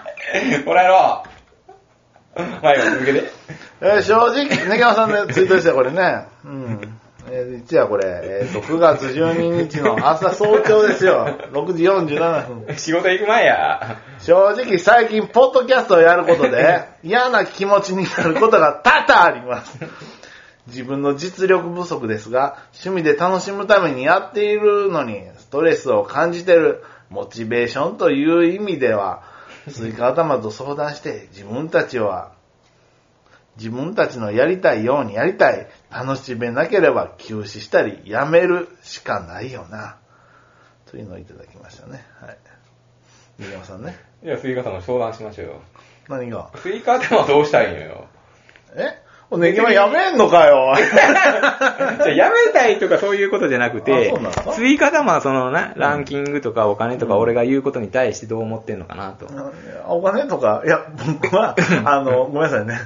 [SPEAKER 1] これやろう。前が続けて。
[SPEAKER 2] えー正直、ネギ山さんのツイートですよ、これね。うん。えー、一夜これ、えっ、と、9月12日の朝早朝ですよ。6時47分。
[SPEAKER 1] 仕事行く前や。
[SPEAKER 2] 正直最近、ポッドキャストをやることで、嫌な気持ちになることが多々あります。自分の実力不足ですが、趣味で楽しむためにやっているのに、ストレスを感じている、モチベーションという意味では、スイカ頭と相談して、自分たちは、自分たちのやりたいようにやりたい。楽しめなければ休止したり、やめるしかないよな。というのをいただきましたね。はい。ネギ山さんね。
[SPEAKER 1] いや、スイカさんも相談しましょうよ。
[SPEAKER 2] 何が？
[SPEAKER 1] スイカってのはどうしたらいいのよ。
[SPEAKER 2] え？おネギマやめんのかよ。
[SPEAKER 1] じゃあやめたいとかそういうことじゃなくて
[SPEAKER 2] ス
[SPEAKER 1] イカ頭はそのな、ランキングとかお金とか俺が言うことに対してどう思ってんのかなと。
[SPEAKER 2] お金とか、いや、僕は、あの、ごめんなさいね。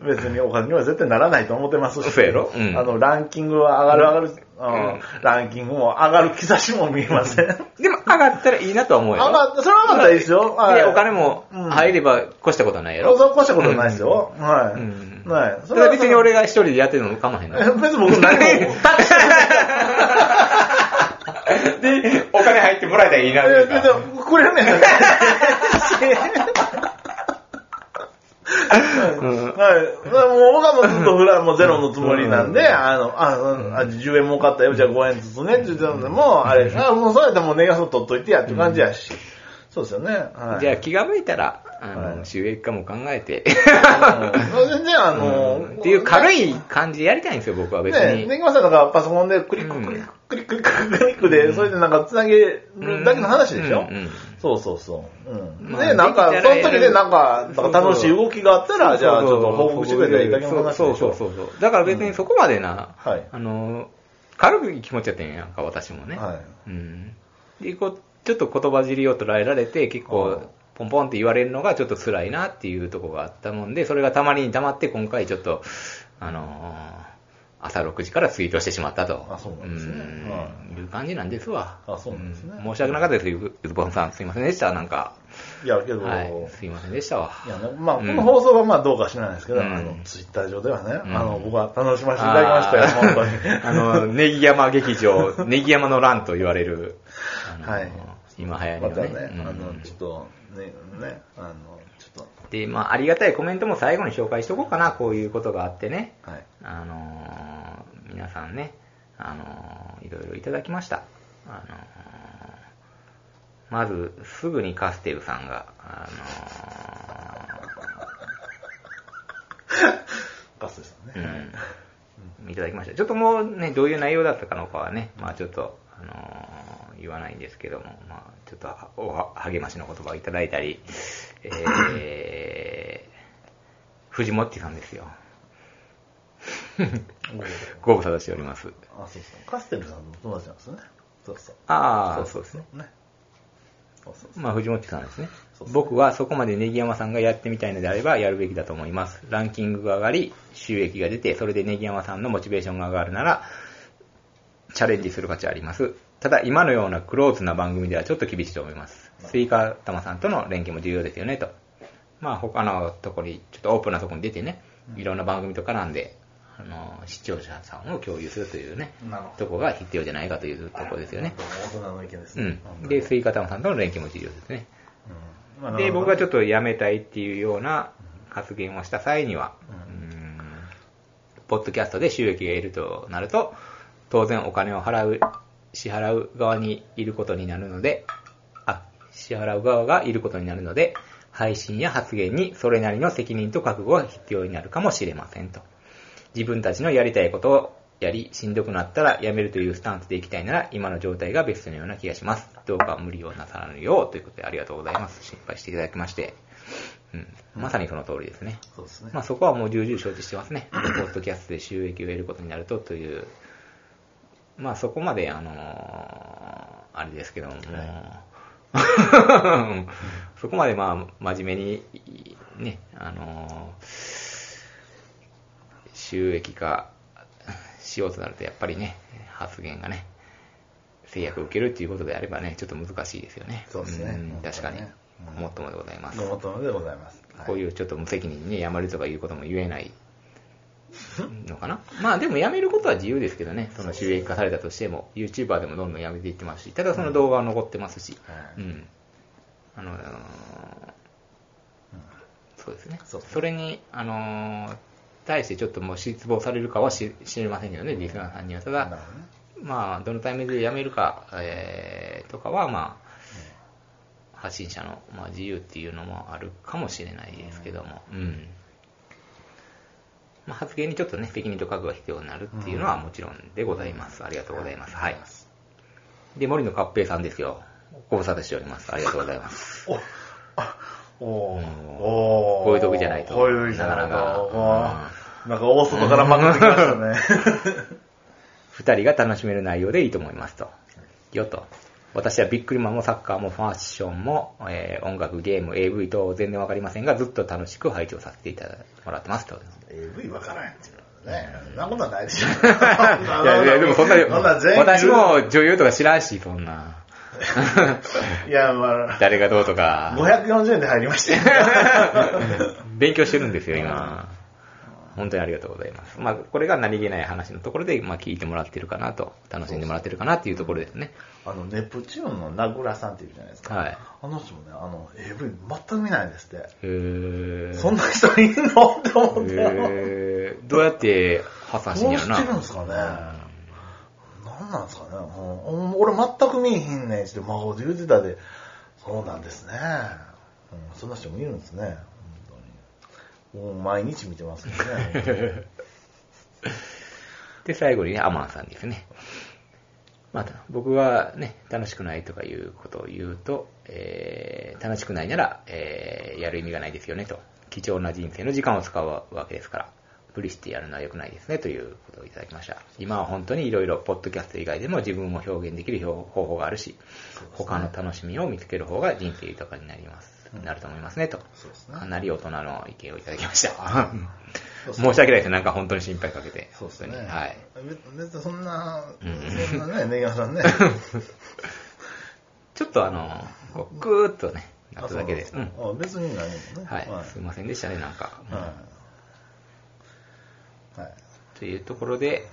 [SPEAKER 2] 別にお金には絶対ならないと思ってますし。
[SPEAKER 1] そうやろ？うん
[SPEAKER 2] あの、ランキングは上がる上がる、
[SPEAKER 1] うん
[SPEAKER 2] ランキングも上がる兆しも見えません。
[SPEAKER 1] でも上がったらいいなとは思うよ。
[SPEAKER 2] 上がそれは上がったらいいですよ。はい
[SPEAKER 1] で、お金も
[SPEAKER 2] うん
[SPEAKER 1] 入れば越したことはないやろ？
[SPEAKER 2] そうそう、越したことないですよ。はい。
[SPEAKER 1] うん
[SPEAKER 2] はい。
[SPEAKER 1] それは別に俺が一人でやってるのも構わへんの。
[SPEAKER 2] え 別に僕何も、
[SPEAKER 1] で、お金入ってもらえたらいいな
[SPEAKER 2] え
[SPEAKER 1] とか。
[SPEAKER 2] でもくれるねん。
[SPEAKER 1] うん
[SPEAKER 2] はい。もう僕はもうずっとフラもうゼロのつもりなんで、あの、あ、うんあ10円儲かったよ、じゃあ5円ずつねって言ってたので、もう、あれ、あもうそうやったらもうネガソ取っといてやって感じやし。そうですよね。はい。
[SPEAKER 1] じゃあ気が向いたら、あの、
[SPEAKER 2] はい。
[SPEAKER 1] 収益化も考えて、
[SPEAKER 2] うん。全然あの、
[SPEAKER 1] っていう軽い感じでやりたいんですよ、僕は別
[SPEAKER 2] ね、
[SPEAKER 1] に。
[SPEAKER 2] ネギマさんとかパソコンでクリック
[SPEAKER 1] うん。
[SPEAKER 2] クリッククリッククリッククリックで、それでなんか繋げるだけの話でしょ？そうそうそう。うん。
[SPEAKER 1] まあ
[SPEAKER 2] で、なんか、その時でなんか、楽しい動きがあったら、じゃあちょっと報告してくれたらいいだけの話で。しょ
[SPEAKER 1] そうそうそう。だから別にそこまでな、
[SPEAKER 2] はい。
[SPEAKER 1] あの、軽い気持ちやってんやんか、私もね。
[SPEAKER 2] はい。
[SPEAKER 1] うん。で、こう、ちょっと言葉尻を捉えられて、結構、ポンポンって言われるのがちょっと辛いなっていうところがあったもんで、それがたまりにたまって今回ちょっと、あのー朝6時からツイートしてしまったと。
[SPEAKER 2] あそうなんですね
[SPEAKER 1] うん
[SPEAKER 2] は
[SPEAKER 1] いう感じなんですわ。
[SPEAKER 2] あそうなんですね
[SPEAKER 1] 申し訳なかったです、ゆずぼんさん。すいませんでした、なんか。
[SPEAKER 2] いや、けど、
[SPEAKER 1] はい
[SPEAKER 2] い、
[SPEAKER 1] すいませんでしたわ。
[SPEAKER 2] やね、まあ、
[SPEAKER 1] うん
[SPEAKER 2] この放送はまあどうか知らないですけど、
[SPEAKER 1] うん
[SPEAKER 2] あの、ツイッター上ではね、
[SPEAKER 1] うん
[SPEAKER 2] あの、僕は楽しませていただきましたよ、本当に。
[SPEAKER 1] あの、ネギ山劇場、ネギ山の乱と言われる、
[SPEAKER 2] はい
[SPEAKER 1] 今流行りのね。
[SPEAKER 2] またね、
[SPEAKER 1] うん
[SPEAKER 2] あの、ちょっと、ね、ね、あの、ちょっ
[SPEAKER 1] で、まあ、ありがたいコメントも最後に紹介しとこうかな、こういうことがあってね。
[SPEAKER 2] と、はい。
[SPEAKER 1] あのー皆さんね、あのーいろいろいただきました。あのーまず、すぐにカステルさんが、あ
[SPEAKER 2] ガ スですよ
[SPEAKER 1] の
[SPEAKER 2] ね。
[SPEAKER 1] ーうん、いただきました。ちょっともうね、どういう内容だったかのかはね、まあちょっと、あのー言わないんですけども、まあちょっとはおは励ましの言葉をいただいたり、えー、藤もっちさんですよ。ご無沙汰しております。
[SPEAKER 2] あ、そうそう。カステルさんの友達なんですよね。そうそう。
[SPEAKER 1] ああ、そうですね。。
[SPEAKER 2] ね。そうそうそう。
[SPEAKER 1] まあ、藤本さんですね
[SPEAKER 2] そう。そう
[SPEAKER 1] 僕はそこまでネギ山さんがやってみたいのであればやるべきだと思います。ランキングが上がり、収益が出て、それでネギ山さんのモチベーションが上がるなら、チャレンジする価値はあります。ただ、今のようなクローズな番組ではちょっと厳しいと思います。スイカ頭さんとの連携も重要ですよね、と。まあ、他のところに、ちょっとオープンなところに出てね、いろんな番組と絡んで、あの、視聴者さんを共有するというね、とこが必要じゃないかというところですよね。
[SPEAKER 2] 大人の意見ですね。
[SPEAKER 1] うん。で、スイカ頭さんとの連携も重要ですね。
[SPEAKER 2] まあ
[SPEAKER 1] で、僕がちょっ
[SPEAKER 2] と、
[SPEAKER 1] と辞めたいっていうような発言をした際には、
[SPEAKER 2] う
[SPEAKER 1] うんポッドキャストで収益が得るとなると、当然お金を払う、支払う側にいることになるので、あ、支払う側がいることになるので、配信や発言にそれなりの責任と覚悟が必要になるかもしれませんと。自分たちのやりたいことをやり、しんどくなったらやめるというスタンスでいきたいなら、今の状態がベストのような気がします。どうか無理をなさらぬようということでありがとうございます。心配していただきまして。うん。まさにその通りですね。
[SPEAKER 2] そうですね。
[SPEAKER 1] まあそこはもう重々承知してますね。ポッドキャストで収益を得ることになるとという、まあそこまで、あのーあれですけども、そこまでまあ真面目に、ね、あのー収益化しようとなるとやっぱりね、発言がね、制約を受けるっていうことであればね、ちょっと難しいですよね。
[SPEAKER 2] そうですね。
[SPEAKER 1] ん確かに。もっともでございます。
[SPEAKER 2] ごもっともでございます。はい。
[SPEAKER 1] こういうちょっと無責任にね、辞めるとかいうことも言えないのかな？まあでも辞めることは自由ですけどね、その収益化されたとしても、YouTuber でもどんどん辞めていってますし、ただその動画は残ってますし、
[SPEAKER 2] はい
[SPEAKER 1] うん。あのーそうですね。
[SPEAKER 2] そう
[SPEAKER 1] それに、あのー対してちょっともう失望されるかは知知りませんけどね、リスナーさんには。ただ
[SPEAKER 2] ね。
[SPEAKER 1] まあ、どのタイミングで辞めるか、えーとかは、まあ、発信者の、まあ、自由っていうのもあるかもしれないですけども、うん。まあ、発言にちょっとね、責任と覚悟が必要になるっていうのはもちろんでございます。ありがとうございます。はい。で、森野勝平さんですよ。ご無沙汰しております。ありがとうございます。
[SPEAKER 2] お、あ、おおー
[SPEAKER 1] こういう時じゃないと
[SPEAKER 2] こういう時じゃないと。
[SPEAKER 1] なかなか
[SPEAKER 2] なんか大外からまくってきましたね。
[SPEAKER 1] 二人が楽しめる内容でいいと思いますと。よと。私はビックリマンもサッカーもファッションも、えー音楽、ゲーム、AV と全然わかりませんが、ずっと楽しく拝聴させていただもらってますと。
[SPEAKER 2] AV わからんっていうのはね。そんなことはないでしょ。い
[SPEAKER 1] いやいや、でもそんな、私も女優とか知らんし、そんな。
[SPEAKER 2] いや、まあ、
[SPEAKER 1] 誰がどうとか。
[SPEAKER 2] 540円で入りましたよ。
[SPEAKER 1] 勉強してるんですよ、今。本当にありがとうございます。まあ、これが何気ない話のところで、まあ、聞いてもらってるかなと、楽しんでもらってるかなっていうところですね。
[SPEAKER 2] あの、ネプチューンの名倉さんっているじゃないですか。
[SPEAKER 1] はい。
[SPEAKER 2] あの人もね、あの、AV 全く見ないんですって。
[SPEAKER 1] へー。
[SPEAKER 2] そんな人いるの？って思って。
[SPEAKER 1] どうやって発散してんやろな。
[SPEAKER 2] どうしてるんですかね何なんですかね。うん俺全く見えへんねんって真顔で言うてたで、そうなんですね。うん、そんな人もいるんですね。もう毎日見てますけどね。
[SPEAKER 1] で、最後にね、アマンさんですね。また、僕はね、楽しくないとかいうことを言うと、えー、楽しくないなら、えー、やる意味がないですよねと。貴重な人生の時間を使うわけですから、無理してやるのは良くないですねということをいただきました。今は本当にいろいろ、ポッドキャスト以外でも自分を表現できる方法があるし、他の楽しみを見つける方が人生豊かになります。なると思いますねと。かなり大人の意見をいただきました。申し訳ないです。なんか本当に心配かけて。
[SPEAKER 2] そうですね。
[SPEAKER 1] はい。
[SPEAKER 2] 別別にそんな、
[SPEAKER 1] うん
[SPEAKER 2] そんなね、ネギワさんね。
[SPEAKER 1] ちょっとあの、こうグーッとね、なっただけで。
[SPEAKER 2] すかあ別に何もね。
[SPEAKER 1] はい、
[SPEAKER 2] はい。
[SPEAKER 1] すいませんでしたね、なんか。
[SPEAKER 2] はい。はい。
[SPEAKER 1] というところで。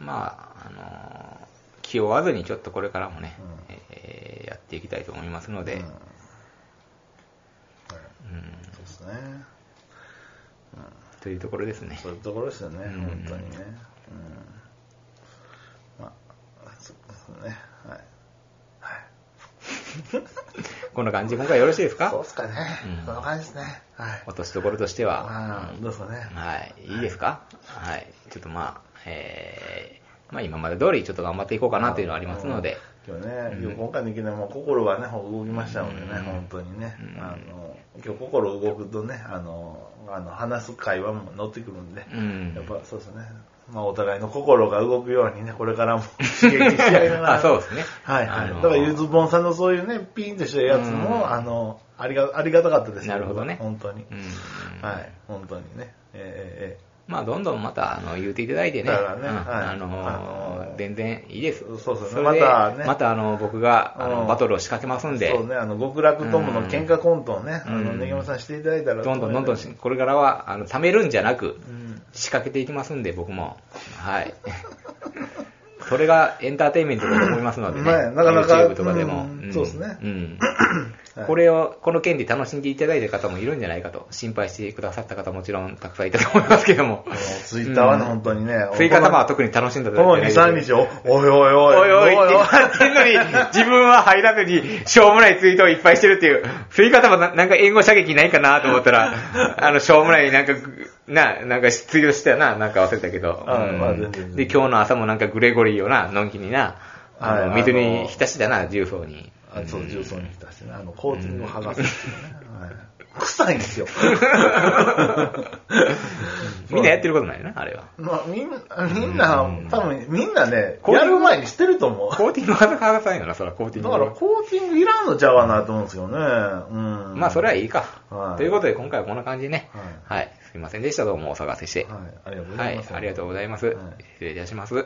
[SPEAKER 1] まあ、あの気負わずにちょっとこれからもね、
[SPEAKER 2] う
[SPEAKER 1] えーやっていきたいと思いますので、
[SPEAKER 2] うんはい
[SPEAKER 1] うん
[SPEAKER 2] そうですね。
[SPEAKER 1] というところですね。
[SPEAKER 2] そういうところですよね、
[SPEAKER 1] うん
[SPEAKER 2] 本当にね。うん。まあ、そうですね。はい。はい。
[SPEAKER 1] こんな感じで今回よろしいですか？
[SPEAKER 2] そうっすかね。
[SPEAKER 1] うん
[SPEAKER 2] そんな感じですね。はい。
[SPEAKER 1] 落としどころとしては。
[SPEAKER 2] まあ、どうですかね。
[SPEAKER 1] はい。いいですか？はい。ちょっとまあ、えー、まあ今まで通りちょっと頑張っていこうかなというのはありますので、
[SPEAKER 2] 今日ね、
[SPEAKER 1] うん。
[SPEAKER 2] 今回のきでも心がね、動きましたのでね、
[SPEAKER 1] うん。
[SPEAKER 2] 本当にね、
[SPEAKER 1] うん。
[SPEAKER 2] あの、今日心動くとね、あの、あの話す会話も乗ってくるんで、
[SPEAKER 1] うん。
[SPEAKER 2] やっぱそうですね、まあお互いの心が動くようにね、これからも 刺激し合いながら。
[SPEAKER 1] あ、そうですね。
[SPEAKER 2] はい。はい。
[SPEAKER 1] あの
[SPEAKER 2] だからゆずぼんさんのそういうね、ピンとしたやつも、
[SPEAKER 1] うん。
[SPEAKER 2] あの、ありが、ありがたかったですよ
[SPEAKER 1] なるほどね。
[SPEAKER 2] 本当に。
[SPEAKER 1] うん。
[SPEAKER 2] はい、本当にね。えええ
[SPEAKER 1] まあ、どんどんまた、あの、言うていただいてね。
[SPEAKER 2] だからね
[SPEAKER 1] うん
[SPEAKER 2] はい
[SPEAKER 1] あの
[SPEAKER 2] あのー
[SPEAKER 1] 全然いいです。
[SPEAKER 2] そうそう
[SPEAKER 1] それで
[SPEAKER 2] またね
[SPEAKER 1] また、あの、僕が、あの、
[SPEAKER 2] うん
[SPEAKER 1] バトルを仕掛けますんで、
[SPEAKER 2] えそうね、あの、極楽友の喧嘩コントをね、
[SPEAKER 1] うん
[SPEAKER 2] あの、ねぎまさんしていただいたら。
[SPEAKER 1] どんどんどんどんし、これからは、あの、貯めるんじゃなく、
[SPEAKER 2] うん。
[SPEAKER 1] 仕掛けていきますんで、僕も。はい。それがエンターテインメントだと思いますのでね。
[SPEAKER 2] ねなかなか
[SPEAKER 1] YouTube とかでも。
[SPEAKER 2] うんそうですね
[SPEAKER 1] うん。
[SPEAKER 2] はい
[SPEAKER 1] これを、この件で楽しんでいただいた方もいるんじゃないかと、心配してくださった方もちろんたくさんいたと思いますけども。
[SPEAKER 2] ツイッターはね、
[SPEAKER 1] うん
[SPEAKER 2] 本当にね。
[SPEAKER 1] ツイカ様は特に楽しんだ
[SPEAKER 2] この2、3日を、おいおいおい、
[SPEAKER 1] おいおいって言ってんのに、自分は入らずに、しょうもないツイートをいっぱいしてるっていう、そういう方もななんか援護射撃ないかなと思ったら、あの、しょうもない、なんか、な、なんかツイートしたよな、なんか忘れたけど。で、今日の朝もなんかグレゴリーをな、のんきにな、あの
[SPEAKER 2] はい
[SPEAKER 1] 水に浸しだな、重曹に。
[SPEAKER 2] あそう、重曹に浸してね、あの、コーティングを剥がすっていうね。はい臭いんですよ。
[SPEAKER 1] みんなやってることないな、あれは。
[SPEAKER 2] まあ、みんな、みんな
[SPEAKER 1] うん、
[SPEAKER 2] 多分、みんなね、やる前にしてると思う。
[SPEAKER 1] コーティングは剥がさんよな、そら、コーティングは。
[SPEAKER 2] だから、コーティングいらんのちゃうかなと思うんですよね。うん。
[SPEAKER 1] まあ、それはいいか。
[SPEAKER 2] はい
[SPEAKER 1] ということで、今回はこんな感じでね。
[SPEAKER 2] は
[SPEAKER 1] はい。すいませんでした。どうもお騒がせして。
[SPEAKER 2] はい、ありがとうご
[SPEAKER 1] はい
[SPEAKER 2] ざいます。。
[SPEAKER 1] ありがとうございます。
[SPEAKER 2] はい
[SPEAKER 1] 失礼いたします。うん